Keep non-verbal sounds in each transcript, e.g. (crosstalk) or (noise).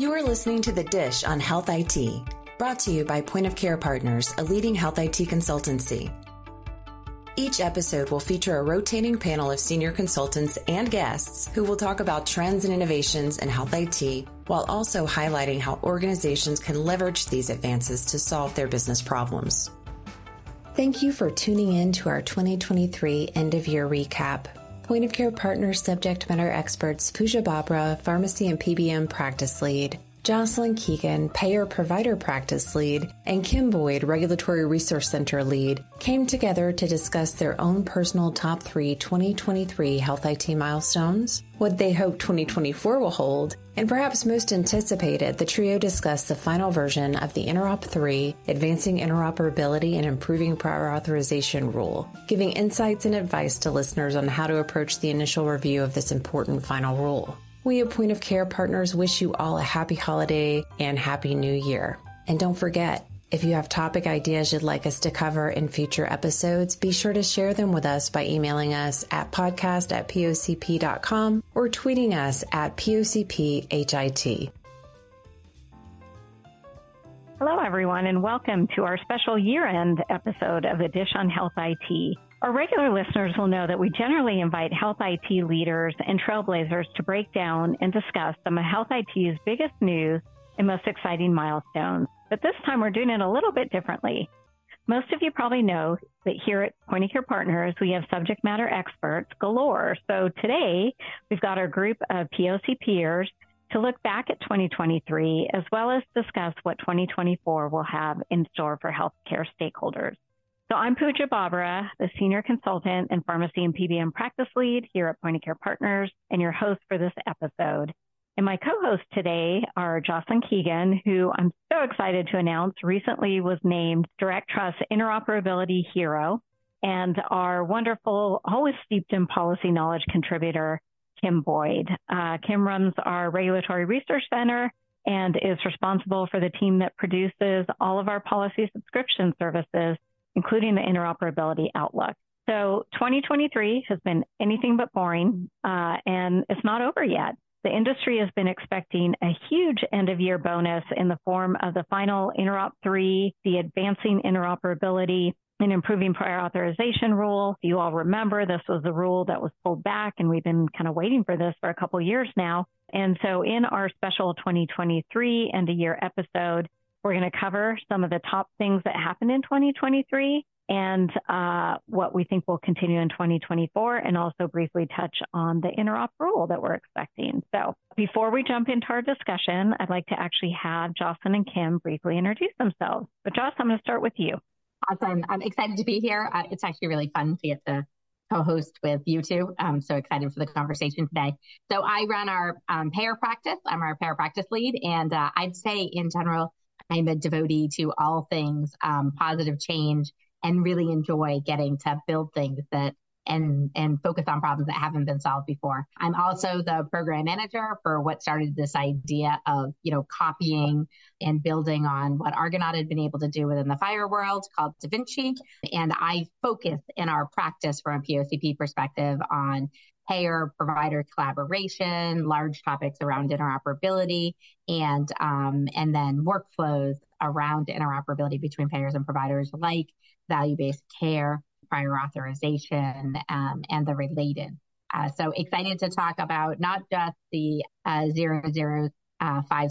You are listening to The Dish on Health IT, brought to you by Point of Care Partners, a leading health IT consultancy. Each episode will feature a rotating panel of senior consultants and guests who will talk about trends and innovations in health IT while also highlighting how organizations can leverage these advances to solve their business problems. Thank you for tuning in to our 2023 end of year recap. Point of Care partner subject matter experts Pooja Babbrah, Pharmacy and PBM Practice Lead, Jocelyn Keegan, Payer Provider Practice Lead, and Kim Boyd, Regulatory Resource Center Lead, came together to discuss their own personal top three 2023 Health IT milestones, what they hope 2024 will hold, and perhaps most anticipated, the trio discussed the final version of the Interop 3 Advancing Interoperability and Improving Prior Authorization Rule, giving insights and advice to listeners on how to approach the initial review of this important final rule. We at Point of Care Partners wish you all a happy holiday and happy new year. And don't forget, if you have topic ideas you'd like us to cover in future episodes, be sure to share them with us by emailing us at podcast at pocp.com or tweeting us at pocphit. Hello, everyone, and welcome to our special year end episode of the Dish on Health IT. Our regular listeners will know that we generally invite health IT leaders and trailblazers to break down and discuss some of health IT's biggest news and most exciting milestones. But this time we're doing it a little bit differently. Most of you probably know that here at Point of Care Partners, we have subject matter experts galore. So today we've got our group of POC peers to look back at 2023 as well as discuss what 2024 will have in store for healthcare stakeholders. So I'm Pooja Babbrah, the Senior Consultant and Pharmacy and PBM Practice Lead here at Point of Care Partners and your host for this episode. And my co-hosts today are Jocelyn Keegan, who I'm so excited to announce recently was named Direct Trust Interoperability Hero, and our wonderful, always steeped in policy knowledge contributor, Kim Boyd. Uh, Kim runs our Regulatory Research Center and is responsible for the team that produces all of our policy subscription services including the interoperability outlook. So 2023 has been anything but boring, uh, and it's not over yet. The industry has been expecting a huge end of year bonus in the form of the final Interop 3, the advancing interoperability and improving prior authorization rule. You all remember this was the rule that was pulled back, and we've been kind of waiting for this for a couple years now. And so in our special 2023 end of year episode, we're going to cover some of the top things that happened in 2023 and uh, what we think will continue in 2024, and also briefly touch on the interop rule that we're expecting. So, before we jump into our discussion, I'd like to actually have Jocelyn and Kim briefly introduce themselves. But, Jocelyn, I'm going to start with you. Awesome. I'm excited to be here. Uh, it's actually really fun to get to co-host with you two. I'm so excited for the conversation today. So I run our um, payer practice. I'm our payer practice lead, and uh, I'd say in general, I'm a devotee to all things um, positive change and really enjoy getting to build things that and and focus on problems that haven't been solved before. I'm also the program manager for what started this idea of you know copying and building on what Argonaut had been able to do within the FHIR world called Da Vinci. And I focus in our practice from a POCP perspective on payer provider collaboration, large topics around interoperability, and um, and then workflows around interoperability between payers and providers, like value-based care, prior authorization, um, and the related. Uh, so excited to talk about not just the uh, 0057 uh,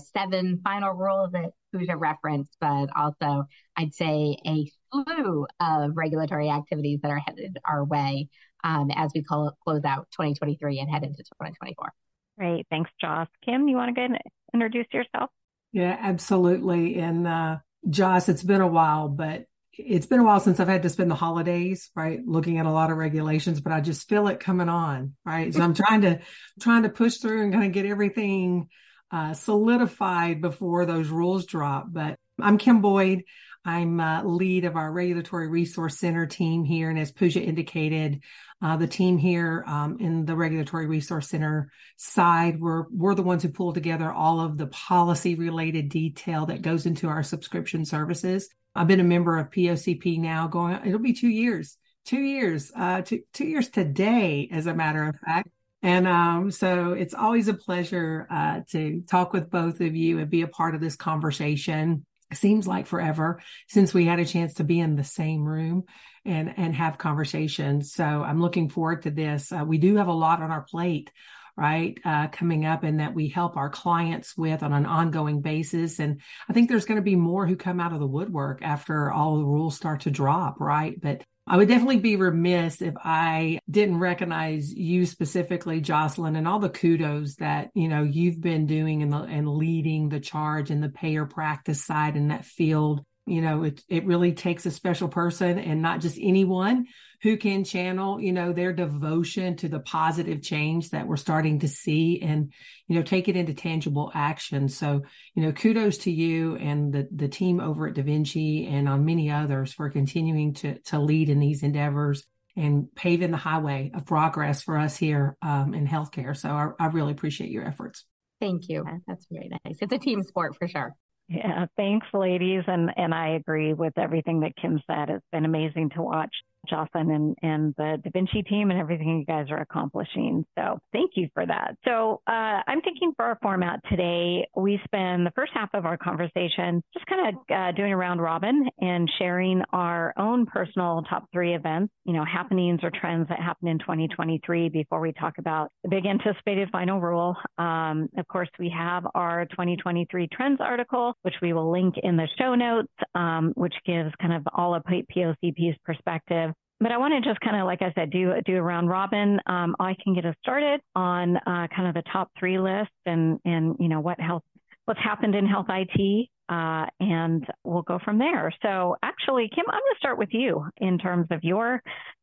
final rule that Pooja referenced, but also I'd say a slew of regulatory activities that are headed our way um, as we call, close out 2023 and head into 2024. Great. Thanks, Joss. Kim, you want to go and introduce yourself? Yeah, absolutely. And uh, Joss, it's been a while, but it's been a while since I've had to spend the holidays, right, looking at a lot of regulations, but I just feel it coming on, right? So I'm trying to trying to push through and kind of get everything uh, solidified before those rules drop. But I'm Kim Boyd. I'm uh, lead of our Regulatory Resource Center team here. And as Pooja indicated, uh, the team here um, in the Regulatory Resource Center side, we're, we're the ones who pull together all of the policy related detail that goes into our subscription services. I've been a member of POCP now going, it'll be two years, two years, uh, two, two years today, as a matter of fact. And um, so it's always a pleasure uh, to talk with both of you and be a part of this conversation. Seems like forever since we had a chance to be in the same room and and have conversations. So I'm looking forward to this. Uh, we do have a lot on our plate right uh, coming up and that we help our clients with on an ongoing basis and i think there's going to be more who come out of the woodwork after all the rules start to drop right but I would definitely be remiss if I didn't recognize you specifically, Jocelyn, and all the kudos that, you know, you've been doing and, and leading the charge in the payer practice side in that field you know it, it really takes a special person and not just anyone who can channel you know their devotion to the positive change that we're starting to see and you know take it into tangible action so you know kudos to you and the the team over at da vinci and on many others for continuing to to lead in these endeavors and paving the highway of progress for us here um, in healthcare so I, I really appreciate your efforts Thank you. That's very nice. It's a team sport for sure. Yeah, thanks, ladies. And, and I agree with everything that Kim said. It's been amazing to watch Jocelyn and, and the Da Vinci team and everything you guys are accomplishing. So thank you for that. So uh, I'm thinking for our format today, we spend the first half of our conversation just kind of uh, doing a round robin and sharing our own personal top three events, you know, happenings or trends that happened in 2023 before we talk about the big anticipated final rule. Um, of course, we have our 2023 trends article, which we will link in the show notes, um, which gives kind of all of POCP's perspective but I want to just kind of, like I said, do do a round robin. Um, I can get us started on uh, kind of the top three list and and you know what health what's happened in health IT, uh, and we'll go from there. So actually, Kim, I'm going to start with you in terms of your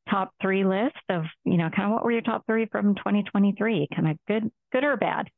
top three list of you know kind of what were your top three from 2023, kind of good good or bad.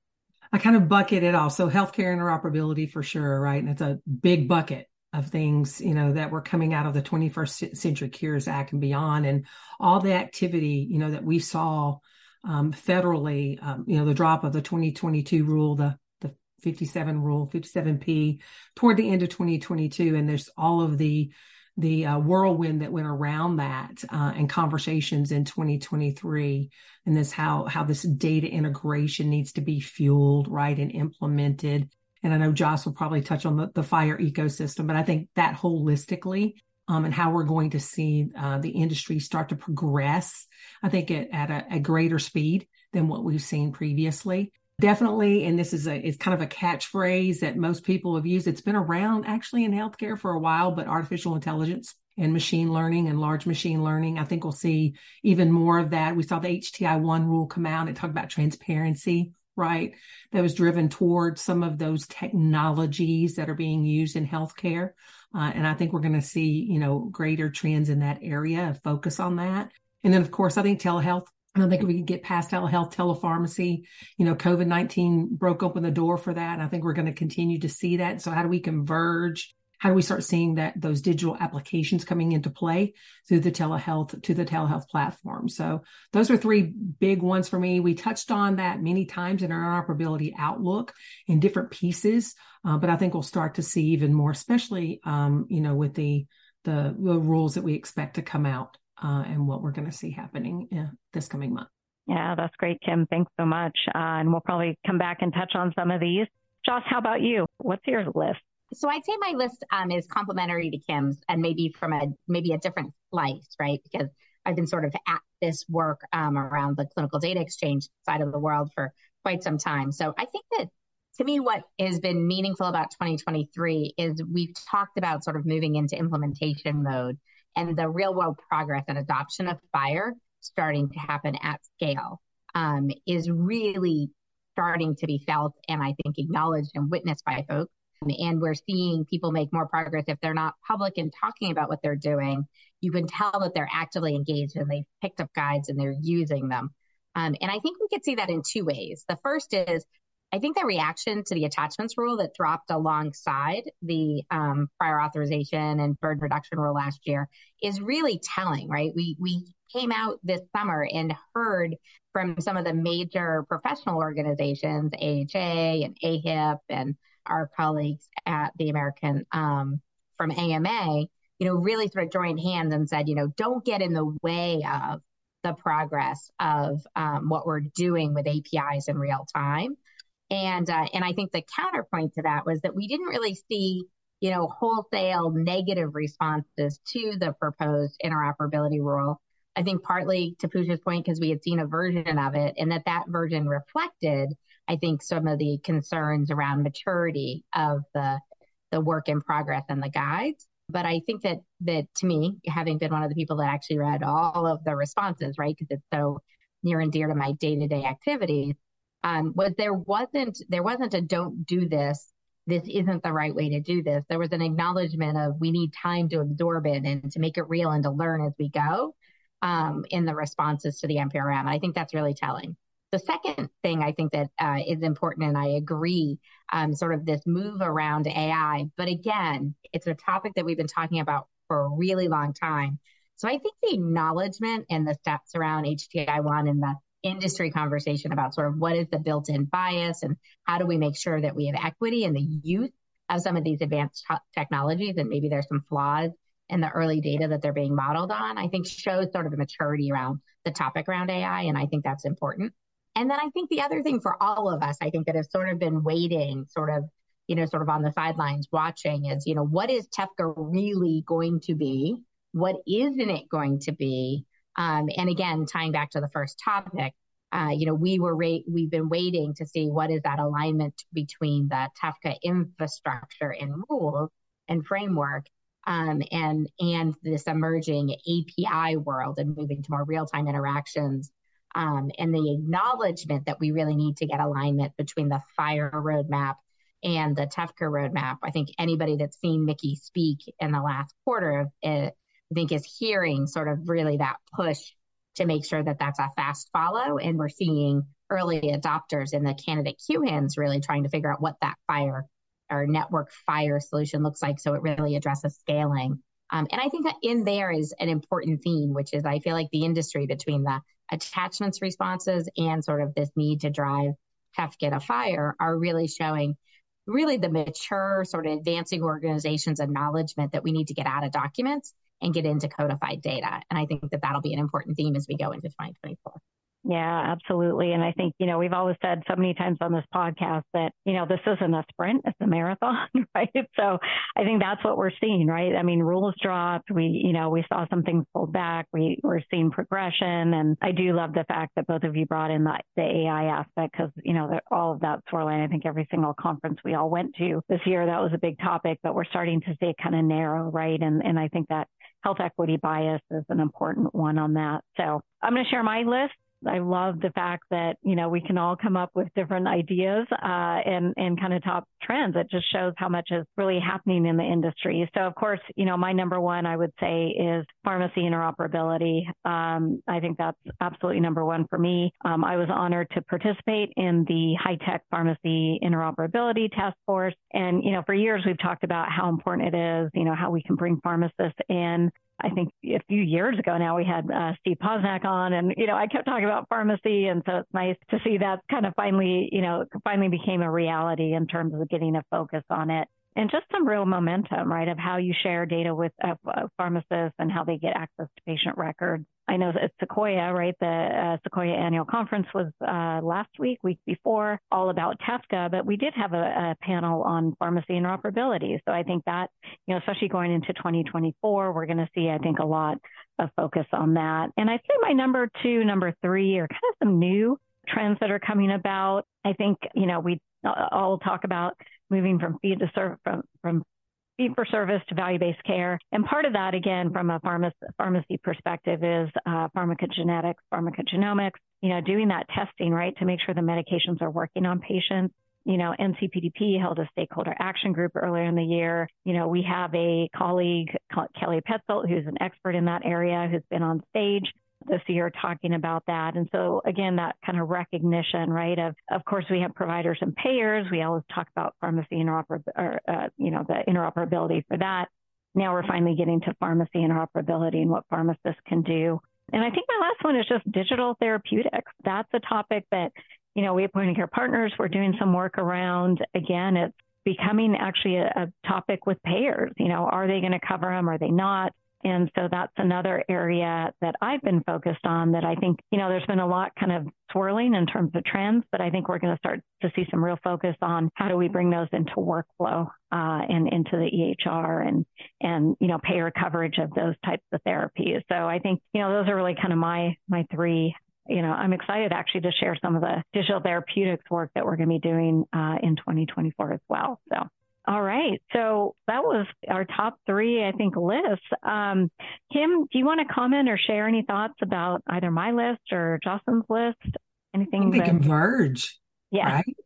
I kind of bucket it all. So healthcare interoperability for sure, right? And it's a big bucket of things, you know, that were coming out of the 21st Century Cures Act and beyond, and all the activity, you know, that we saw um, federally, um, you know, the drop of the 2022 rule, the the 57 rule, 57P, toward the end of 2022, and there's all of the the uh, whirlwind that went around that uh, and conversations in 2023 and this how how this data integration needs to be fueled right and implemented and I know Joss will probably touch on the, the FHIR ecosystem, but I think that holistically um, and how we're going to see uh, the industry start to progress, I think at, at a, a, greater speed than what we've seen previously. Definitely, and this is a it's kind of a catchphrase that most people have used. It's been around actually in healthcare for a while, but artificial intelligence and machine learning and large machine learning. I think we'll see even more of that. We saw the HTI one rule come out and talk about transparency right? That was driven towards some of those technologies that are being used in healthcare. Uh, and I think we're going to see, you know, greater trends in that area, of focus on that. And then, of course, I think telehealth. I don't think we can get past telehealth, telepharmacy. You know, COVID 19 broke open the door for that. And I think we're going to continue to see that. So, how do we converge how do we start seeing that those digital applications coming into play through the telehealth to the telehealth platform? So those are three big ones for me. We touched on that many times in our interoperability outlook in different pieces uh, but i think we'll start to see even more especially um, you know with the, the, the rules that we expect to come out uh, and what we're going to see happening uh, this coming month. Yeah that's great kim. Thanks so much. Uh, and we'll probably come back and touch on some of these. Joss how about you? What's your list so I'd say my list um, is complementary to Kim's and maybe from a maybe a different slice, right? Because I've been sort of at this work um, around the clinical data exchange side of the world for quite some time. So I think that to me, what has been meaningful about 2023 is we've talked about sort of moving into implementation mode and the real world progress and adoption of FHIR starting to happen at scale um, is really starting to be felt and I think acknowledged and witnessed by folks. And we're seeing people make more progress if they're not public and talking about what they're doing. You can tell that they're actively engaged and they've picked up guides and they're using them. Um, and I think we could see that in two ways. The first is I think the reaction to the attachments rule that dropped alongside the um, prior authorization and burden reduction rule last year is really telling, right? We we came out this summer and heard from some of the major professional organizations, AHA and AHIP and our colleagues at the American um, from AMA, you know, really sort of joined hands and said, you know, don't get in the way of the progress of um, what we're doing with APIs in real time. And uh, and I think the counterpoint to that was that we didn't really see you know wholesale negative responses to the proposed interoperability rule. I think partly to Pooja's point because we had seen a version of it, and that that version reflected, I think, some of the concerns around maturity of the the work in progress and the guides. But I think that that to me, having been one of the people that actually read all of the responses, right, because it's so near and dear to my day to day activities, um, was there wasn't there wasn't a don't do this. This isn't the right way to do this. There was an acknowledgement of we need time to absorb it and to make it real and to learn as we go um, in the responses to the. And I think that's really telling. The second thing I think that uh, is important, and I agree, um, sort of this move around AI. But again, it's a topic that we've been talking about for a really long time. So I think the acknowledgement and the steps around HTI1 and the industry conversation about sort of what is the built in bias and how do we make sure that we have equity in the use of some of these advanced t- technologies and maybe there's some flaws in the early data that they're being modeled on, I think shows sort of the maturity around the topic around AI. And I think that's important. And then I think the other thing for all of us, I think that have sort of been waiting, sort of, you know, sort of on the sidelines watching is, you know, what is TEFCA really going to be? What isn't it going to be? Um, and again, tying back to the first topic, uh, you know, we were ra- we've been waiting to see what is that alignment between the TEFCA infrastructure and rules and framework um, and and this emerging API world and moving to more real time interactions um, and the acknowledgement that we really need to get alignment between the FHIR roadmap and the TEFCA roadmap. I think anybody that's seen Mickey speak in the last quarter, of it, I think is hearing sort of really that push to make sure that that's a fast follow. And we're seeing early adopters in the candidate QHINs really trying to figure out what that FHIR or network FHIR solution looks like. So it really addresses scaling. Um, and I think that in there is an important theme, which is I feel like the industry between the attachments responses and sort of this need to drive TEFCA to FHIR are really showing really the mature sort of advancing organizations acknowledgement that we need to get out of documents and get into codified data. And I think that that'll be an important theme as we go into 2024. Yeah, absolutely. And I think, you know, we've always said so many times on this podcast that, you know, this isn't a sprint, it's a marathon, (laughs) right? So I think that's what we're seeing, right? I mean, rules dropped. We, you know, we saw some things pulled back. We, we're seeing progression. And I do love the fact that both of you brought in the, the AI aspect because, you know, all of that swirling. I think every single conference we all went to this year, that was a big topic, but we're starting to see it kind of narrow, right? And, and I think that health equity bias is an important one on that. So I'm going to share my list. I love the fact that you know we can all come up with different ideas uh, and and kind of top trends. It just shows how much is really happening in the industry. So of course, you know my number one I would say is pharmacy interoperability. Um, I think that's absolutely number one for me. Um, I was honored to participate in the HITAC pharmacy interoperability task force, and you know for years we've talked about how important it is. You know how we can bring pharmacists in I think a few years ago now we had uh, Steve Posnack on, and you know I kept talking about pharmacy, and so it's nice to see that kind of finally, you know, finally became a reality in terms of getting a focus on it, and just some real momentum, right, of how you share data with uh, pharmacists and how they get access to patient records. I know it's Sequoia, right? The uh, Sequoia annual conference was uh, last week, week before, all about TEFCA, but we did have a, a, panel on pharmacy interoperability. So I think that, you know, especially going into 2024, we're going to see, I think, a lot of focus on that. And I'd say my number two, number three are kind of some new trends that are coming about. I think, you know, we all talk about moving from fee to serve from, from fee for service to value based care. And part of that, again, from a pharmacy, pharmacy perspective, is uh, pharmacogenetics, pharmacogenomics, you know, doing that testing, right, to make sure the medications are working on patients. You know, NCPDP held a stakeholder action group earlier in the year. You know, we have a colleague, Kelly Petzold, who's an expert in that area, who's been on stage this year talking about that. And so again, that kind of recognition, right? Of of course we have providers and payers. We always talk about pharmacy interoperability, or, uh, you know, the interoperability for that. Now we're finally getting to pharmacy interoperability and what pharmacists can do. And I think my last one is just digital therapeutics. That's a topic that, you know, we at Point of Care Partners, we're doing some work around. Again, it's becoming actually a, a topic with payers. You know, are they going to cover them? Are they not? And so that's another area that I've been focused on that I think, you know, there's been a lot kind of swirling in terms of trends, but I think we're going to start to see some real focus on how do we bring those into workflow uh, and into the EHR and, and, you know, payer coverage of those types of therapies. So I think, you know, those are really kind of my, my three you know, I'm excited actually to share some of the digital therapeutics work that we're going to be doing uh, in 2024 as well. So all right. So that was our top three, I think, lists. Um, Kim, do you want to comment or share any thoughts about either my list or Jocelyn's list? Anything? They that... converge. Yeah. Right?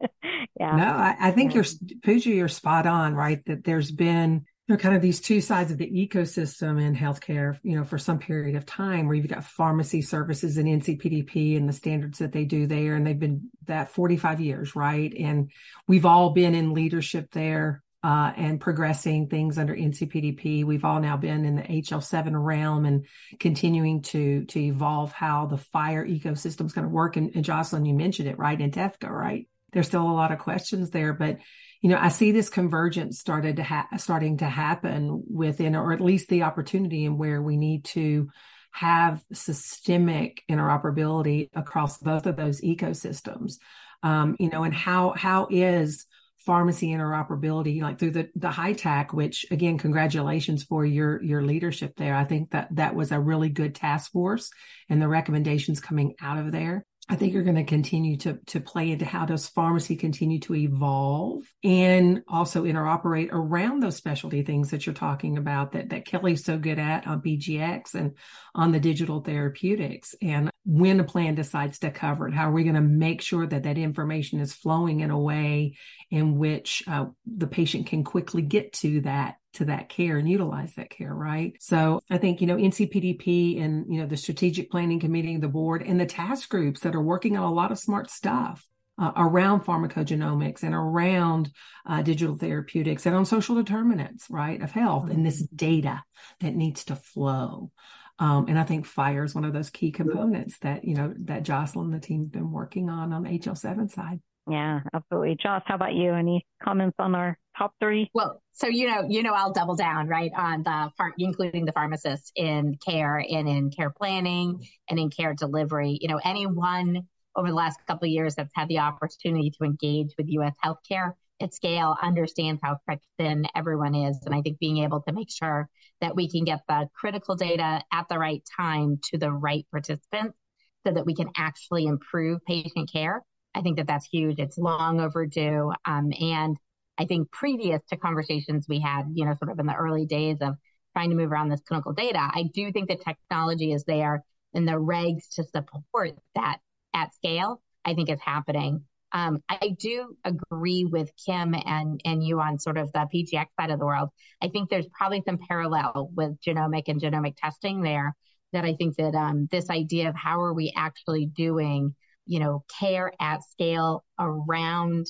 (laughs) yeah. No, I, I think yeah. you're, Pooja, you're spot on, right? That there's been know, kind of these two sides of the ecosystem in healthcare, you know, for some period of time where you've got pharmacy services and NCPDP and the standards that they do there. And they've been that 45 years, right? And we've all been in leadership there. Uh, and progressing things under NCPDP. We've all now been in the HL7 realm and continuing to to evolve how the FHIR ecosystem is going to work. And, and Jocelyn, you mentioned it, right? In TEFCA, right? There's still a lot of questions there, but you know, I see this convergence started to ha- starting to happen within, or at least the opportunity and where we need to have systemic interoperability across both of those ecosystems. Um, you know, and how how is pharmacy interoperability like through the the HITAC which again congratulations for your your leadership there i think that that was a really good task force and the recommendations coming out of there I think you're going to continue to, to play into how does pharmacy continue to evolve and also interoperate around those specialty things that you're talking about that, that Kelly's so good at on PGX and on the digital therapeutics. And when a plan decides to cover it, how are we going to make sure that that information is flowing in a way in which uh, the patient can quickly get to that to that care and utilize that care, right? So I think, you know, NCPDP and, you know, the strategic planning committee, the board and the task groups that are working on a lot of smart stuff uh, around pharmacogenomics and around uh, digital therapeutics and on social determinants, right, of health mm-hmm. and this data that needs to flow. Um, and I think FHIR is one of those key components that, you know, that Jocelyn and the team have been working on on the HL7 side. Yeah, absolutely. Joss, how about you? Any comments on our top three? Well, so you know, you know, I'll double down right on the part, including the pharmacists in care and in care planning and in care delivery. You know, anyone over the last couple of years that's had the opportunity to engage with U.S. healthcare at scale understands how thin everyone is, and I think being able to make sure that we can get the critical data at the right time to the right participants so that we can actually improve patient care I think that that's huge. It's long overdue. Um, and I think previous to conversations we had, you know, sort of in the early days of trying to move around this clinical data, I do think the technology is there and the regs to support that at scale, I think is happening. Um, I do agree with Kim and, and you on sort of the PGX side of the world. I think there's probably some parallel with genomic and genomic testing there that I think that um, this idea of how are we actually doing you know, care at scale around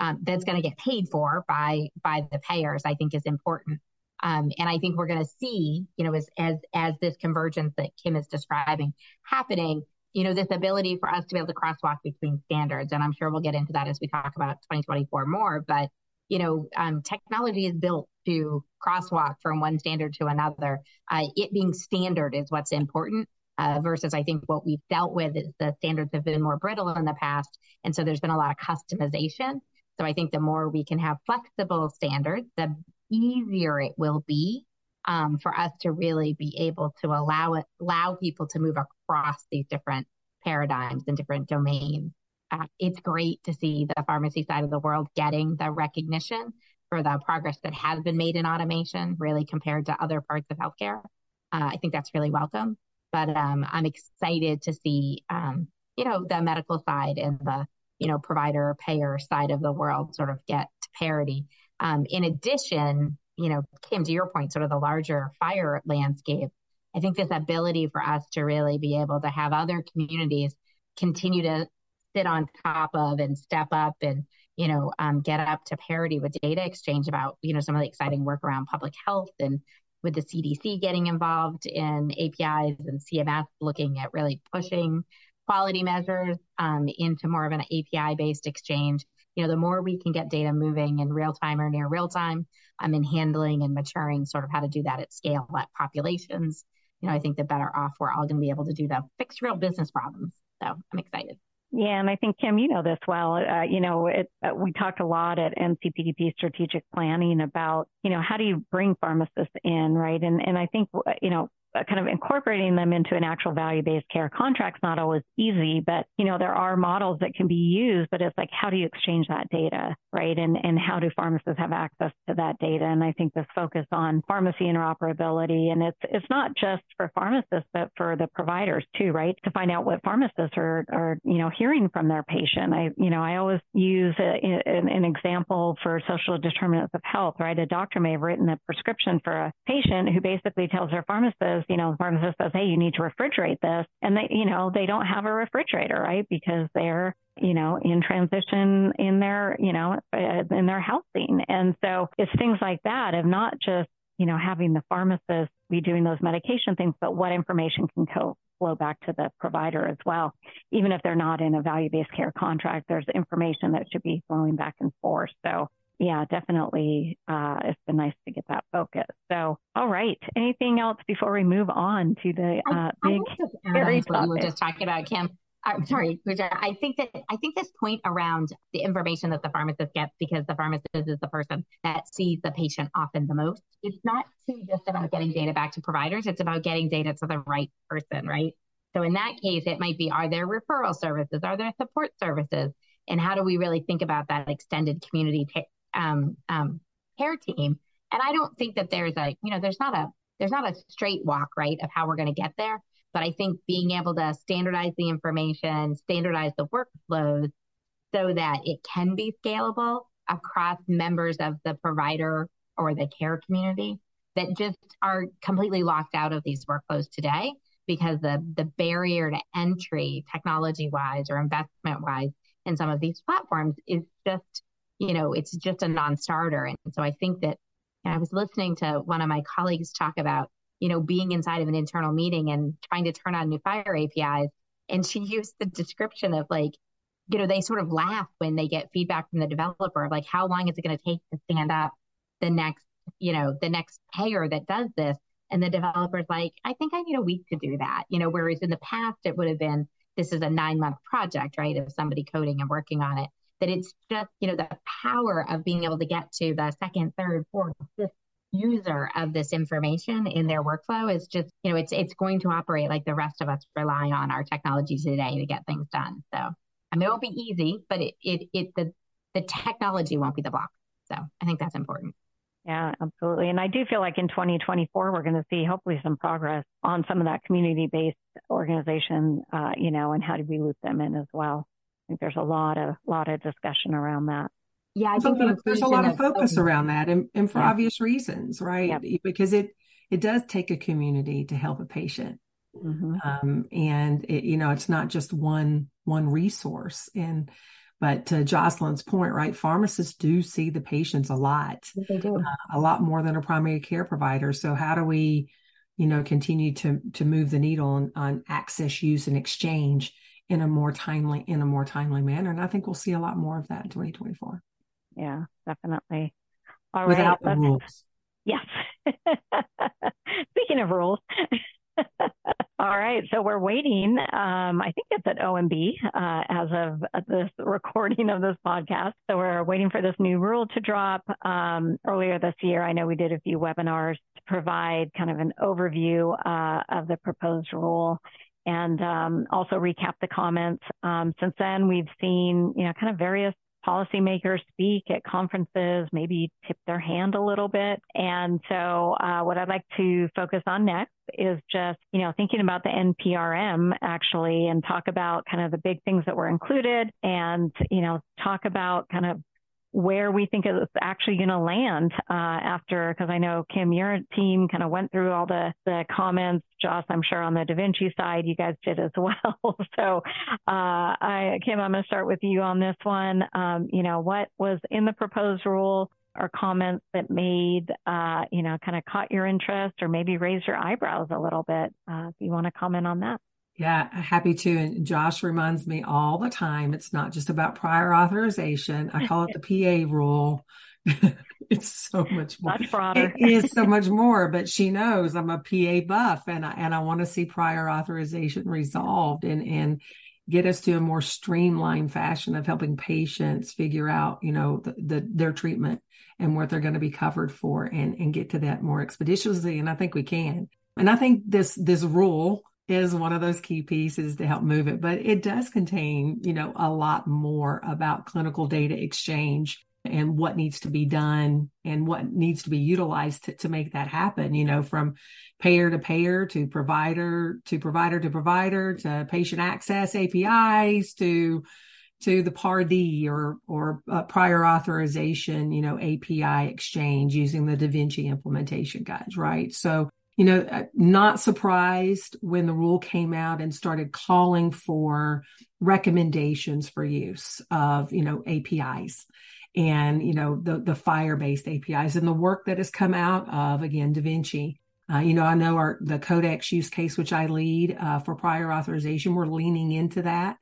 um, that's going to get paid for by by the payers, I think is important. Um, and I think we're going to see, you know, as as as this convergence that Kim is describing happening, you know, this ability for us to be able to crosswalk between standards. And I'm sure we'll get into that as we talk about 2024 more. But you know, um, technology is built to crosswalk from one standard to another. Uh, it being standard is what's important uh, versus I think what we've dealt with is the standards have been more brittle in the past. And so there's been a lot of customization. So I think the more we can have flexible standards, the easier it will be um, for us to really be able to allow it, allow people to move across these different paradigms and different domains. Uh, it's great to see the pharmacy side of the world getting the recognition for the progress that has been made in automation, really compared to other parts of healthcare. Uh, I think that's really welcome but um, I'm excited to see, um, you know, the medical side and the, you know, provider payer side of the world sort of get to parity. Um, in addition, you know, Kim, to your point, sort of the larger FHIR landscape, I think this ability for us to really be able to have other communities continue to sit on top of and step up and you know um, get up to parity with data exchange about you know some of the exciting work around public health and with the CDC getting involved in APIs and CMS looking at really pushing quality measures um, into more of an API based exchange. you know, the more we can get data moving in real time or near real time, I'm um, in handling and maturing sort of how to do that at scale at populations, you know, I think the better off we're all going to be able to do the fix real business problems. So I'm excited. Yeah, and I think Kim, you know this well. Uh, you know, it, uh, we talked a lot at NCPDP strategic planning about, you know, how do you bring pharmacists in, right? And and I think, you know, Uh, kind of incorporating them into an actual value-based care contract's not always easy, but you know there are models that can be used. But it's like how do you exchange that data, right? And and how do pharmacists have access to that data? And I think this focus on pharmacy interoperability, and it's it's not just for pharmacists, but for the providers too, right? To find out what pharmacists are are you know hearing from their patient. I you know I always use a, an, an example for social determinants of health, right? A doctor may have written a prescription for a patient who basically tells their pharmacist you know, the pharmacist says, hey, you need to refrigerate this. And they, you know, they don't have a refrigerator, right? Because they're, you know, in transition in their, you know, uh, in their housing. And so it's things like that of not just, you know, having the pharmacist be doing those medication things, but what information can co- flow back to the provider as well. Even if they're not in a value based care contract, there's information that should be flowing back and forth. So yeah, definitely. Uh, it's been nice to get that focus. So, all right. Anything else before we move on to the uh, big scary topic? You were just talking about, Kim. I'm sorry, I think that I think this point around the information that the pharmacist gets because the pharmacist is the person that sees the patient often the most. It's not too just about getting data back to providers; it's about getting data to the right person, right? So in that case, it might be: Are there referral services? Are there support services? And how do we really think about that extended community t- um, um, care team. And I don't think that there's a, you know, there's not a, there's not a straight walk, right, of how we're going to get there. But I think being able to standardize the information, standardize the workflows so that it can be scalable across members of the provider or the care community that just are completely locked out of these workflows today because the the barrier to entry technology wise or investment wise in some of these platforms is just you know, it's just a non-starter. And so I think that I was listening to one of my colleagues talk about, you know, being inside of an internal meeting and trying to turn on new FHIR APIs. And she used the description of like, you know, they sort of laugh when they get feedback from the developer, like how long is it going to take to stand up the next, you know, the next payer that does this? And the developer's like, I think I need a week to do that. You know, whereas in the past it would have been, this is a nine month project, right? Of somebody coding and working on it that it's just, you know, the power of being able to get to the second, third, fourth, fifth user of this information in their workflow is just, you know, it's it's going to operate like the rest of us rely on our technology today to get things done. So I mean it won't be easy, but it it it the the technology won't be the block. So I think that's important. Yeah, absolutely. And I do feel like in 2024, we're going to see hopefully some progress on some of that community based organization, uh, you know, and how do we loop them in as well think there's a lot of lot of discussion around that. Yeah, I think there's a lot of focus around that, and, and for yeah. obvious reasons, right? Yep. Because it it does take a community to help a patient, mm-hmm. um, and it, you know it's not just one one resource. And but to Jocelyn's point, right? Pharmacists do see the patients a lot, they do uh, a lot more than a primary care provider. So how do we, you know, continue to to move the needle on, on access, use, and exchange? In a more timely in a more timely manner. And I think we'll see a lot more of that in 2024. Yeah, definitely. All Without right, the rules. Yes. (laughs) Speaking of rules. (laughs) All right, so we're waiting. Um, I think it's at OMB uh, as of this recording of this podcast. So we're waiting for this new rule to drop. Um, earlier this year, I know we did a few webinars to provide kind of an overview uh, of the proposed rule and um, also recap the comments. Um, since then, we've seen, you know, kind of various policymakers speak at conferences, maybe tip their hand a little bit. And so, uh, what I'd like to focus on next is just, you know, thinking about the NPRM actually and talk about kind of the big things that were included and, you know, talk about kind of where we think it's actually going to land uh, after, because I know Kim, your team kind of went through all the the comments. Joss, I'm sure on the Da Vinci side, you guys did as (laughs) well. so, uh, I, Kim, I'm going to start with you on this one. Um, you know, what was in the proposed rule? or comments that made, uh, you know, kind of caught your interest or maybe raised your eyebrows a little bit. Uh, if you want to comment on that. Yeah, happy to. And Joss reminds me all the time it's not just about prior authorization. I call it the (laughs) PA rule. (laughs) it's so much more. Much broader. It is so much more, but she knows I'm a PA buff and I, and I want to see prior authorization resolved and, and get us to a more streamlined fashion of helping patients figure out, you know, the, the their treatment and what they're going to be covered for and, and get to that more expeditiously. And I think we can. And I think this, this rule is one of those key pieces to help move it, but it does contain, you know, a lot more about clinical data exchange and what needs to be done and what needs to be utilized to, to make that happen, you know, from payer to payer to provider to provider to provider to patient access APIs to to the PARDD or or uh, prior authorization, you know, API exchange using the Da Vinci implementation guides, right? So, you know, uh, not surprised when the rule came out and started calling for recommendations for use of, you know, APIs and you know the the FHIR based apis and the work that has come out of again da vinci. Uh, you know i know our the codex use case which i lead uh, for prior authorization we're leaning into that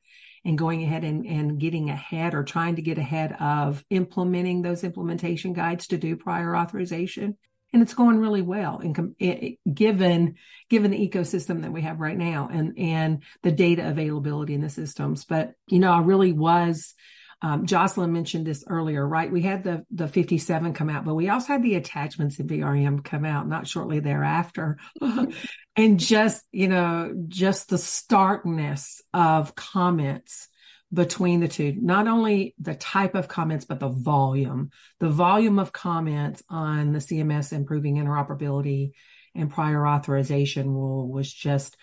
and going ahead and, and getting ahead or trying to get ahead of implementing those implementation guides to do prior authorization and it's going really well and it, given given the ecosystem that we have right now and and the data availability in the systems but you know i really was um, Jocelyn mentioned this earlier, right? We had the the 57 come out, but we also had the attachments NPRM come out not shortly thereafter. (laughs) and just, you know, just the starkness of comments between the two, not only the type of comments, but the volume, the volume of comments on the CMS improving interoperability and prior authorization rule was just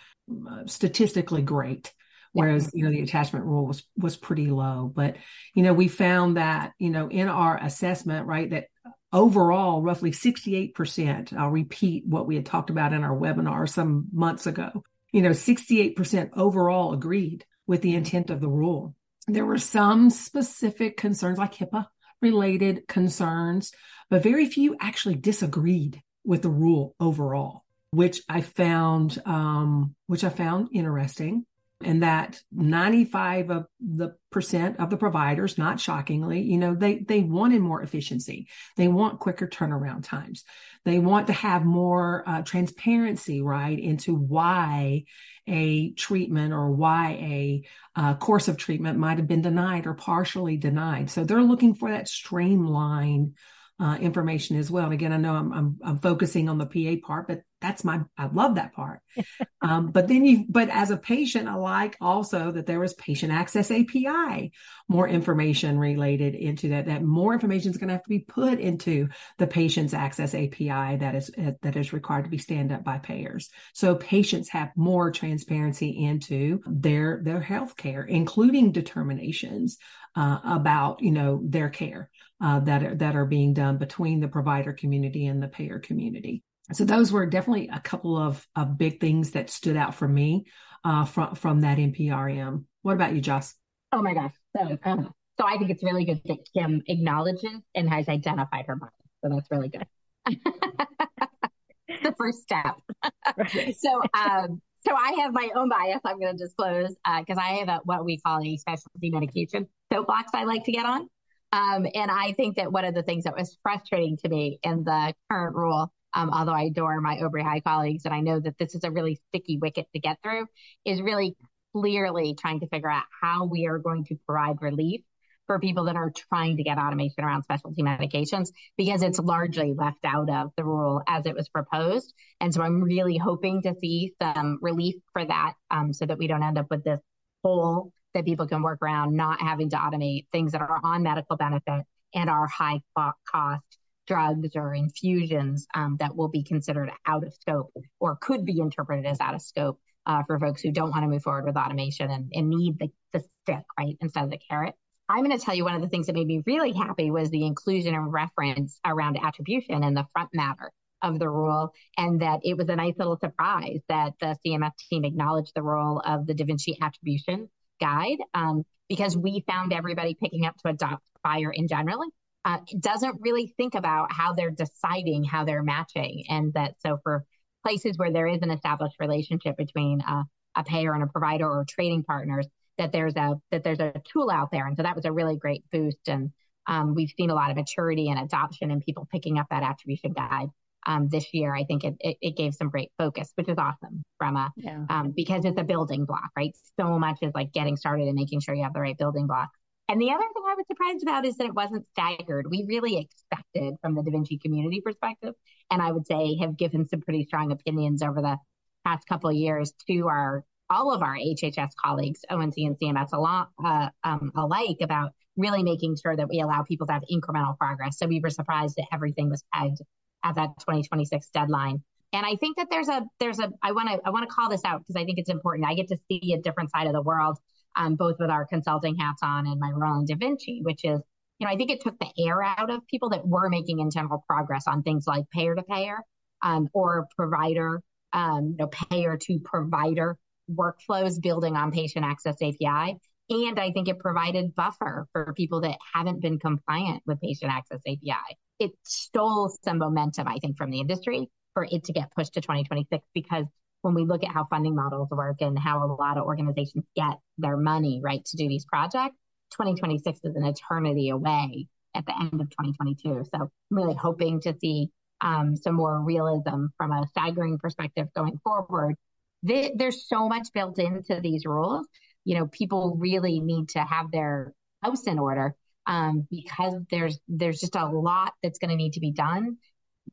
uh, statistically great. Whereas you know the attachment rule was was pretty low. But you know we found that you know in our assessment right that overall roughly 68% i'll repeat what we had talked about in our webinar some months ago you know 68% overall agreed with the intent of the rule. There were some specific concerns like hipaa related concerns but very few actually disagreed with the rule overall which i found um, which i found interesting and that 95 of the percent of the providers not shockingly you know they they wanted more efficiency. They want quicker turnaround times. They want to have more uh, transparency right into why a treatment or why a uh, course of treatment might have been denied or partially denied. So they're looking for that streamlined uh, information as well. And again, I know I'm, I'm, I'm focusing on the PA part, but that's my I love that part. (laughs) um, but then you, but as a patient, I like also that there was patient access API, more information related into that. That more information is going to have to be put into the patient's access API that is that is required to be stand up by payers. So patients have more transparency into their their health care, including determinations uh, about you know their care uh, that are, that are being done between the provider community and the payer community. So those were definitely a couple of, of big things that stood out for me uh, from from that NPRM. What about you, Joss? Oh my gosh! So um, so I think it's really good that Kim acknowledges and has identified her bias. So that's really good. (laughs) the first step. so um, so I have my own bias. I'm going to disclose because uh, I have a, what we call a specialty medication soapbox I like to get on. Um, and I think that one of the things that was frustrating to me in the current rule, um, although I adore my Owberry High colleagues and I know that this is a really sticky wicket to get through, is really clearly trying to figure out how we are going to provide relief for people that are trying to get automation around specialty medications because it's largely left out of the rule as it was proposed. And so I'm really hoping to see some relief for that um, so that we don't end up with this hole that people can work around not having to automate things that are on medical benefit and are high cost drugs or infusions um, that will be considered out of scope or could be interpreted as out of scope uh, for folks who don't want to move forward with automation and, and need the, the stick, right, instead of the carrot. I'm going to tell you one of the things that made me really happy was the inclusion and reference around attribution in the front matter of the rule, and that it was a nice little surprise that the CMS team acknowledged the role of the Da Vinci attribution guide um, because we found everybody picking up to adopt FHIR in general uh, doesn't really think about how they're deciding how they're matching. And that so for places where there is an established relationship between uh, a payer and a provider or trading partners that there's a that there's a tool out there. And so that was a really great boost. And um, we've seen a lot of maturity and adoption and people picking up that attribution guide um, this year. I think it, it, it, gave some great focus, which is awesome from a yeah. um, because it's a building block, right? So much is like getting started and making sure you have the right building block. And the other thing I was surprised about is that it wasn't staggered. We really expected from the Da Vinci community perspective, and I would say have given some pretty strong opinions over the past couple of years to our all of our HHS colleagues, ONC and CMS along, uh, um, alike, about really making sure that we allow people to have incremental progress. So we were surprised that everything was pegged at that 2026 deadline. And I think that there's a there's a I want to I want to call this out because I think it's important. I get to see a different side of the world, um, both with our consulting hats on and my role in Da Vinci, which is you know I think it took the air out of people that were making intentional progress on things like payer to payer um, or provider, um, you know, payer to provider workflows building on patient access API. And I think it provided buffer for people that haven't been compliant with patient access API. It stole some momentum, I think, from the industry for it to get pushed to 2026 because when we look at how funding models work and how a lot of organizations get their money, right, to do these projects, 2026 is an eternity away at the end of 2022. So I'm really hoping to see um, some more realism from a staggering perspective going forward there's so much built into these rules. You know, people really need to have their house in order um, because there's there's just a lot that's going to need to be done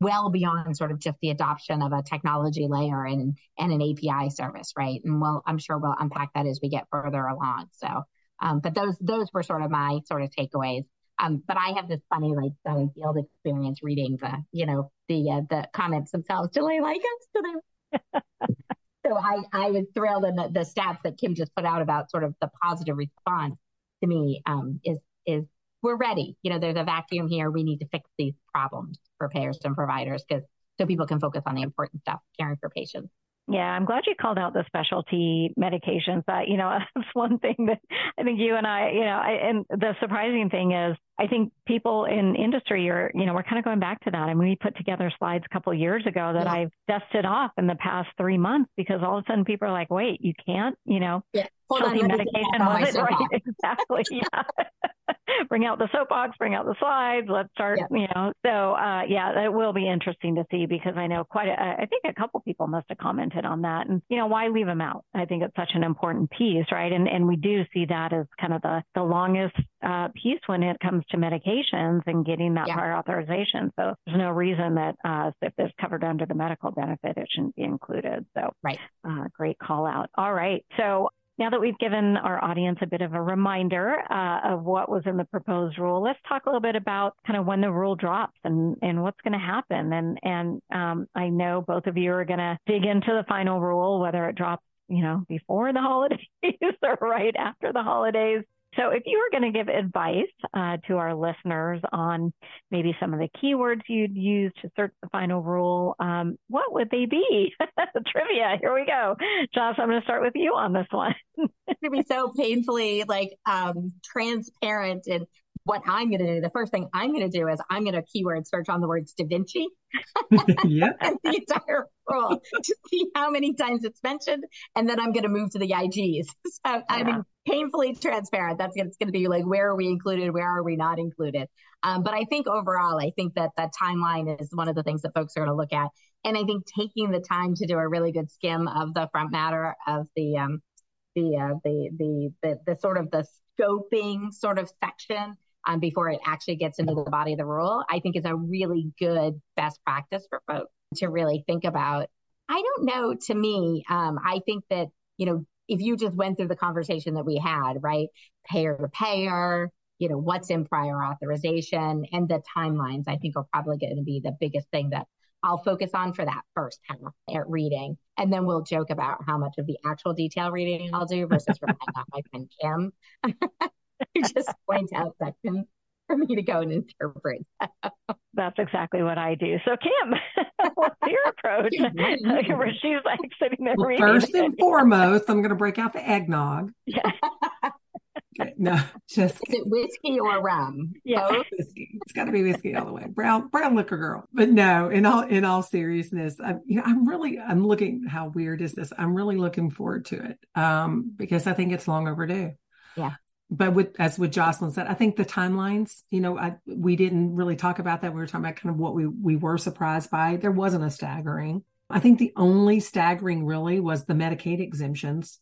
well beyond sort of just the adoption of a technology layer and and an API service, right? And well, I'm sure we'll unpack that as we get further along. So, um, but those those were sort of my sort of takeaways. Um, but I have this funny like field experience reading the you know the uh, the comments themselves. Do they like us? Do they? (laughs) so I, I was thrilled, and the, the stats that Kim just put out about sort of the positive response to me um, is is we're ready. You know, there's a vacuum here. We need to fix these problems for payers and providers because so people can focus on the important stuff, caring for patients. Yeah, I'm glad you called out the specialty medications. That you know, (laughs) that's one thing that I think you and I, you know, I, and the surprising thing is, I think people in industry are, you know, we're kind of going back to that. I mean, we put together slides a couple of years ago that yeah. I've dusted off in the past three months because all of a sudden people are like, wait, you can't, you know, yeah. specialty medication was it right? (laughs) exactly. Yeah. (laughs) bring out the soapbox, bring out the slides. Let's start, yeah. you know. So, uh, yeah, it will be interesting to see because I know quite a, I think a couple people must have commented on that. And, you know, why leave them out? I think it's such an important piece, right? And, and we do see that as kind of the, the longest uh, piece when it comes to medications and getting that yeah. prior authorization. So there's no reason that uh, if it's covered under the medical benefit, it shouldn't be included. So, right. Uh, great call out. All right. So now that we've given our audience a bit of a reminder uh, of what was in the proposed rule, let's talk a little bit about kind of when the rule drops and, and what's going to happen. And and um, I know both of you are going to dig into the final rule, whether it drops, you know, before the (laughs) holidays or right after the holidays. So, if you were going to give advice uh, to our listeners on maybe some of the keywords you'd use to search the final rule, um, what would they be? (laughs) Trivia. Here we go. Joss, I'm going to start with you on this one. (laughs) it's going to be so painfully like um, transparent and what I'm going to do, the first thing I'm going to do is I'm going to keyword search on the words Da Vinci (laughs) yeah. (laughs) and the entire rule to see how many times it's mentioned. And then I'm going to move to the IGs. (laughs) So yeah. I mean, painfully transparent. That's it's going to be like, where are we included? Where are we not included? Um, but I think overall, I think that that timeline is one of the things that folks are going to look at. And I think taking the time to do a really good skim of the front matter of the, um, the, uh, the, the, the, the sort of the scoping sort of section um, before it actually gets into the body of the rule, I think is a really good best practice for folks to really think about. I don't know. To me, um, I think that, you know, if you just went through the conversation that we had, right? Payer to payer, you know, what's in prior authorization and the timelines, I think are probably going to be the biggest thing that I'll focus on for that first half at reading. And then we'll joke about how much of the actual detail reading I'll do versus relying on my friend Kim. (laughs) (laughs) you just point out sections for me to go and interpret. That's exactly what I do. So, Kim, (laughs) what's your approach? (laughs) Where she's like sitting there well, reading. First and foremost, I'm going to break out the eggnog. Yeah. no, just is it whiskey or rum? Yeah, whiskey. it's got to be whiskey all the way. Brown brown liquor girl. But no, in all in all seriousness, I, you know, I'm really I'm looking. How weird is this? I'm really looking forward to it um, because I think it's long overdue. Yeah. But with as with Jocelyn said, I think the timelines. You know, I, we didn't really talk about that. We were talking about kind of what we we were surprised by. There wasn't a staggering. I think the only staggering really was the Medicaid exemptions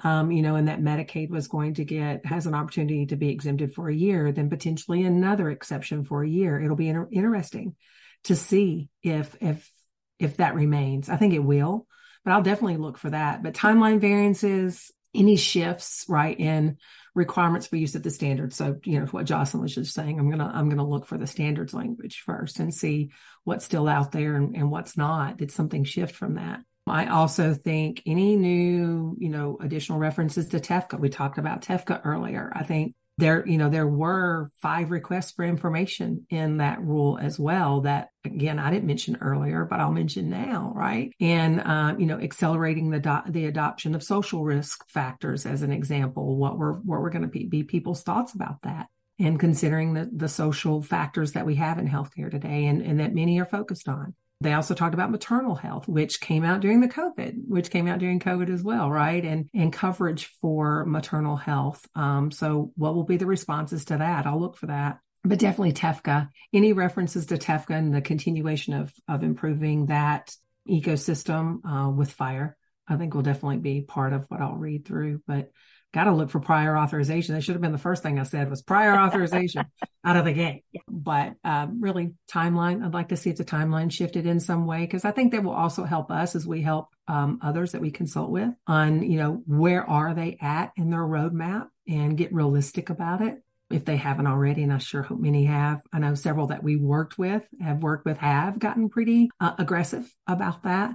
um, you know, and that Medicaid was going to get has an opportunity to be exempted for a year, then potentially another exception for a year. It'll be inter- interesting to see if if if that remains. I think it will, but I'll definitely look for that. But timeline variances, any shifts, right, in requirements for use of the standards. So, you know, what Jocelyn was just saying, I'm gonna I'm gonna look for the standards language first and see what's still out there and, and what's not. Did something shift from that? I also think any new, you know, additional references to TEFCA. We talked about TEFCA earlier. I think there, you know, there were five requests for information in that rule as well. That again, I didn't mention earlier, but I'll mention now, right? And uh, you know, accelerating the do- the adoption of social risk factors as an example. What were what were going to be, be people's thoughts about that? And considering the, the social factors that we have in healthcare today and, and that many are focused on. They also talked about maternal health, which came out during the COVID, which came out during COVID as well, right? And and coverage for maternal health. Um, so what will be the responses to that? I'll look for that. But definitely TEFCA. Any references to TEFCA and the continuation of of improving that ecosystem uh, with FHIR, I think will definitely be part of what I'll read through. But got to look for prior authorization. That should have been the first thing I said was prior authorization (laughs) out of the gate. But um, really, timeline. I'd like to see if the timeline shifted in some way because I think that will also help us as we help um, others that we consult with on you know where are they at in their roadmap and get realistic about it if they haven't already, and I sure hope many have. I know several that we worked with, have worked with, have gotten pretty uh, aggressive about that.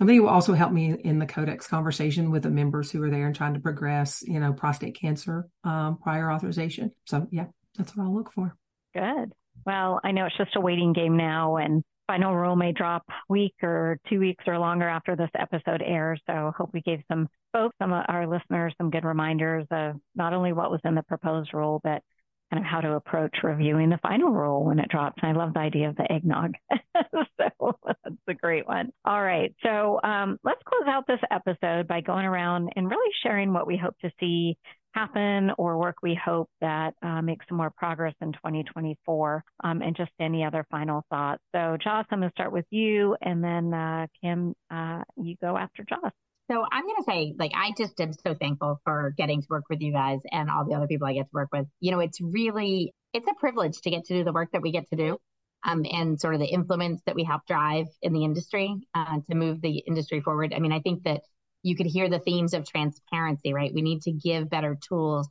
I think it will also help me in the CodeX conversation with the members who are there and trying to progress, you know, prostate cancer um, prior authorization. So yeah, that's what I'll look for. Good. Well, I know it's just a waiting game now, and final rule may drop week or two weeks or longer after this episode airs. So I hope we gave some folks, some of our listeners, some good reminders of not only what was in the proposed rule, but kind of how to approach reviewing the final rule when it drops. And I love the idea of the eggnog. (laughs) so that's a great one. All right. So um, let's close out this episode by going around and really sharing what we hope to see happen or work we hope that uh, makes some more progress in 2024 um, and just any other final thoughts. So Joss, I'm going to start with you and then uh, Kim, uh, you go after Joss. So I'm going to say, like, I just am so thankful for getting to work with you guys and all the other people I get to work with. You know, it's really, it's a privilege to get to do the work that we get to do. Um, and sort of the influence that we help drive in the industry uh, to move the industry forward. I mean, I think that you could hear the themes of transparency, right? We need to give better tools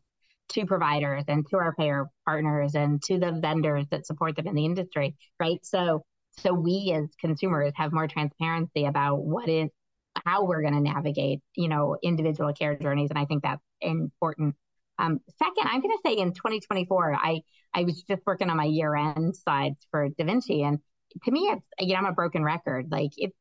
to providers and to our payer partners and to the vendors that support them in the industry, right? So, so we as consumers have more transparency about what is how we're going to navigate, you know, individual care journeys. And I think that's important. Um, second, I'm going to say in 2024, I, I was just working on my year end slides for Da Vinci. And to me, it's, you know, I'm a broken record. Like if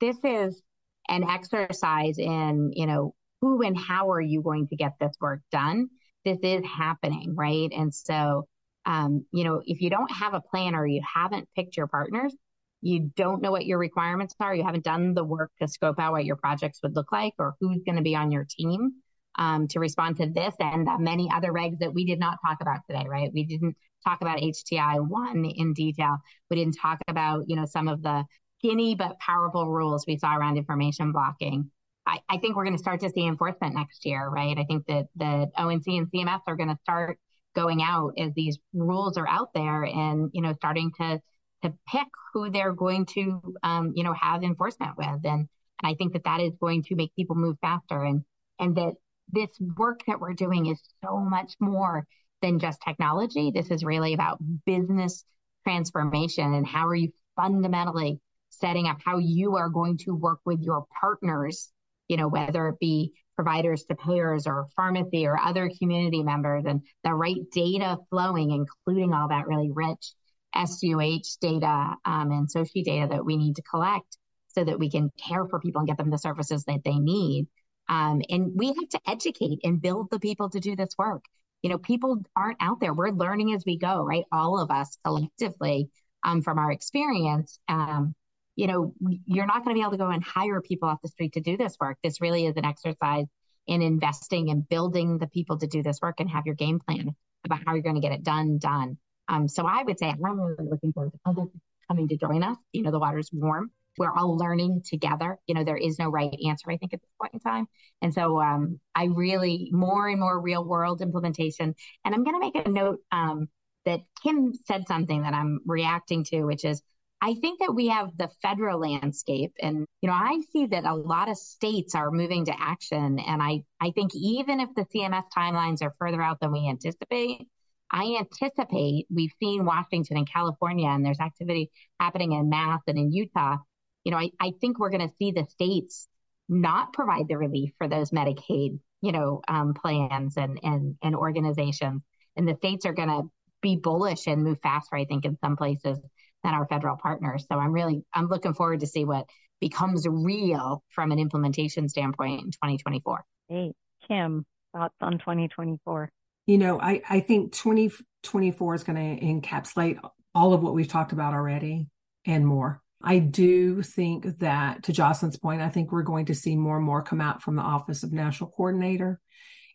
this is an exercise in, you know, who and how are you going to get this work done? This is happening, right? And so, um, you know, if you don't have a plan or you haven't picked your partners, you don't know what your requirements are, you haven't done the work to scope out what your projects would look like or who's going to be on your team um, to respond to this and uh, many other regs that we did not talk about today, right? We didn't talk about HTI one in detail. We didn't talk about, you know, some of the skinny but powerful rules we saw around information blocking. I, I think we're going to start to see enforcement next year, right? I think that the ONC and CMS are going to start going out as these rules are out there and, you know, starting to to pick who they're going to, um, you know, have enforcement with. And, and I think that that is going to make people move faster and, and that this work that we're doing is so much more than just technology. This is really about business transformation and how are you fundamentally setting up how you are going to work with your partners, you know, whether it be providers to payers or pharmacy or other community members and the right data flowing, including all that really rich SUH data um, and SOCI data that we need to collect so that we can care for people and get them the services that they need. Um, and we have to educate and build the people to do this work. you know, people aren't out there. We're learning as we go, right? All of us collectively um, from our experience. Um, you know, you're not going to be able to go and hire people off the street to do this work. This really is an exercise in investing and building the people to do this work and have your game plan about how you're going to get it done, done. Um, so I would say I'm really looking forward to others coming to join us. You know, the water's warm. We're all learning together. You know, there is no right answer, I think, at this point in time. And so um, I really more and more real world implementation. And I'm going to make a note um, that Kim said something that I'm reacting to, which is I think that we have the federal landscape and you know I see that a lot of states are moving to action and I I think even if the CMS timelines are further out than we anticipate I anticipate we've seen Washington and California and there's activity happening in Mass and in Utah you know I, I think we're going to see the states not provide the relief for those Medicaid you know um, plans and and and organizations and the states are going to be bullish and move faster I think in some places than our federal partners. So I'm really I'm looking forward to see what becomes real from an implementation standpoint in 2024. Hey, Kim, thoughts on 2024? You know, I, I think 2024 is going to encapsulate all of what we've talked about already and more. I do think that, to Jocelyn's point, I think we're going to see more and more come out from the Office of National Coordinator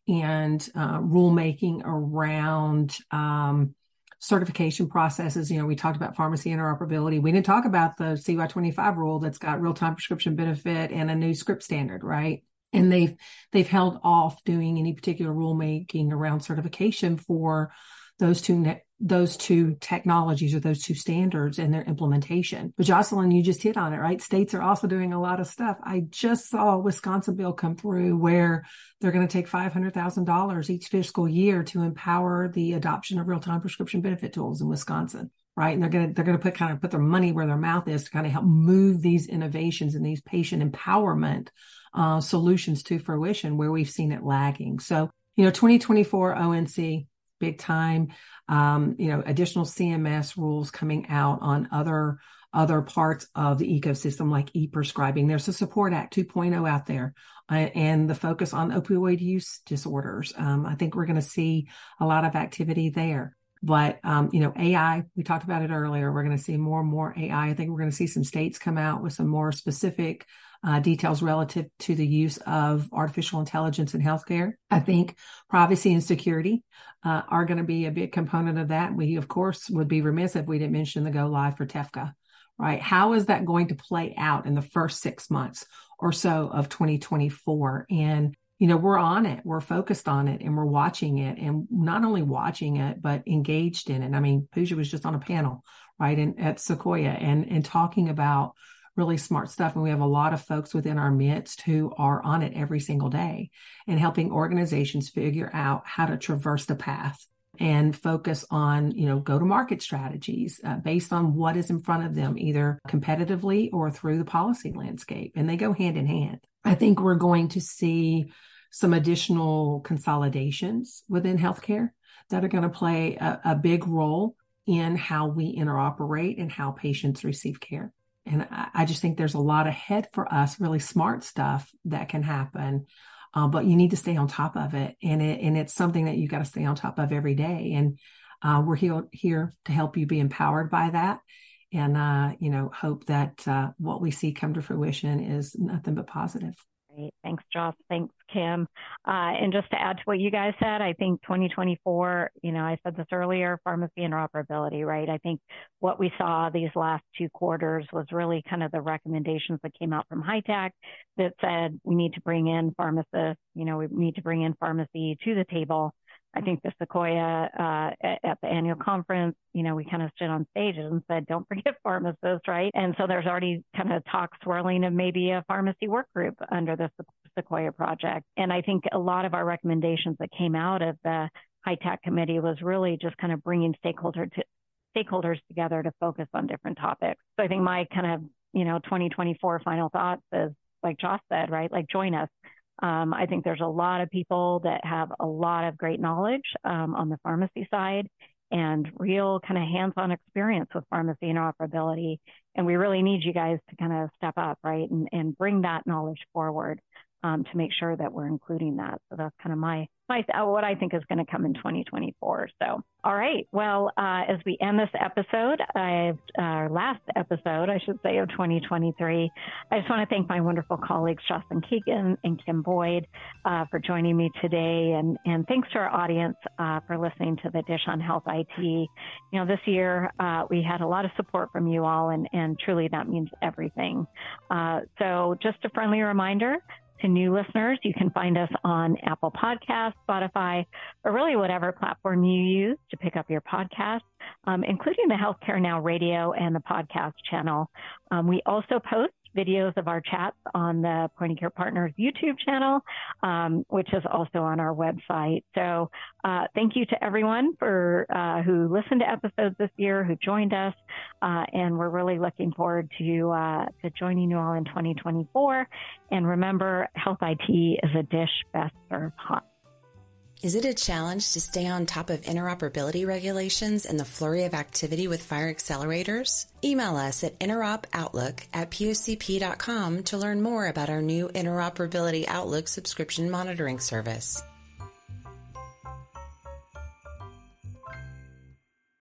and uh, rulemaking around um, certification processes. You know, we talked about pharmacy interoperability. We didn't talk about the CY25 rule that's got real time prescription benefit and a new script standard, right? And they've they've held off doing any particular rulemaking around certification for those two ne- those two technologies or those two standards and their implementation. But Jocelyn, you just hit on it, right? States are also doing a lot of stuff. I just saw a Wisconsin bill come through where they're going to take $500,000 each fiscal year to empower the adoption of real-time prescription benefit tools in Wisconsin. Right. And they're going to, they're going to put kind of put their money where their mouth is to kind of help move these innovations and these patient empowerment uh, solutions to fruition where we've seen it lagging. So, you know, 2024 ONC, big time. Um, you know, additional CMS rules coming out on other other parts of the ecosystem like e-prescribing. There's a Support Act 2.0 out there uh, and the focus on opioid use disorders. Um, I think we're going to see a lot of activity there. But, um, you know, AI, we talked about it earlier. We're going to see more and more AI. I think we're going to see some states come out with some more specific uh, details relative to the use of artificial intelligence in healthcare. I think privacy and security uh, are going to be a big component of that. We, of course, would be remiss if we didn't mention the go live for TEFCA, right? How is that going to play out in the first six months or so of 2024? And you know, we're on it, we're focused on it, and we're watching it, and not only watching it, but engaged in it. I mean, Pooja was just on a panel, right, at Sequoia, and and talking about really smart stuff. And we have a lot of folks within our midst who are on it every single day and helping organizations figure out how to traverse the path and focus on, you know, go to market strategies uh, based on what is in front of them, either competitively or through the policy landscape. And they go hand in hand. I think we're going to see some additional consolidations within healthcare that are going to play a, a big role in how we interoperate and how patients receive care. And I, I just think there's a lot ahead for us, really smart stuff that can happen. Uh, but you need to stay on top of it. And it, and it's something that you got to stay on top of every day. And, uh, we're here, here to help you be empowered by that. And, uh, you know, hope that, uh, what we see come to fruition is nothing but positive. Great. Thanks, Joss. Thanks, Kim. Uh, and just to add to what you guys said, I think 2024, you know, I said this earlier, pharmacy interoperability, right? I think what we saw these last two quarters was really kind of the recommendations that came out from HITAC that said we need to bring in pharmacists, you know, we need to bring in pharmacy to the table I think the Sequoia uh, at, at, the annual conference, you know, we kind of stood on stages and said, "Don't forget (laughs) pharmacists," right? And so there's already kind of talk swirling of maybe a pharmacy work group under the Sequoia project. And I think a lot of our recommendations that came out of the HITAC committee was really just kind of bringing stakeholder to, stakeholders together to focus on different topics. So I think my kind of you know 2024 final thoughts is like Joss said, right? Like join us um, I think there's a lot of people that have a lot of great knowledge um, on the pharmacy side and real kind of hands-on experience with pharmacy interoperability. And we really need you guys to kind of step up, right, and, and bring that knowledge forward um, to make sure that we're including that. So that's kind of my my, uh, what I think is going to come in 2024. So, all right. Well, uh, as we end this episode, I've, our uh, last episode, I should say, of 2023, I just want to thank my wonderful colleagues, Jocelyn Keegan and Kim Boyd, uh, for joining me today. And, and thanks to our audience uh, for listening to the Dish on Health IT. You know, this year uh, we had a lot of support from you all, and, and truly that means everything. so, just a friendly reminder to new listeners, you can find us on Apple Podcasts, Spotify, or really whatever platform you use to pick up your podcast, um, including the Healthcare Now radio and the podcast channel. Um, we also post videos of our chats on the Point of Care Partners YouTube channel, um, which is also on our website. So uh, thank you to everyone for uh, who listened to episodes this year, who joined us, uh, and we're really looking forward to uh, to joining you all in 2024. And remember, Health IT is a dish best served hot. Is it a challenge to stay on top of interoperability regulations and the flurry of activity with FHIR accelerators? Email us at interopoutlook at pocp.com to learn more about our new Interoperability Outlook subscription monitoring service.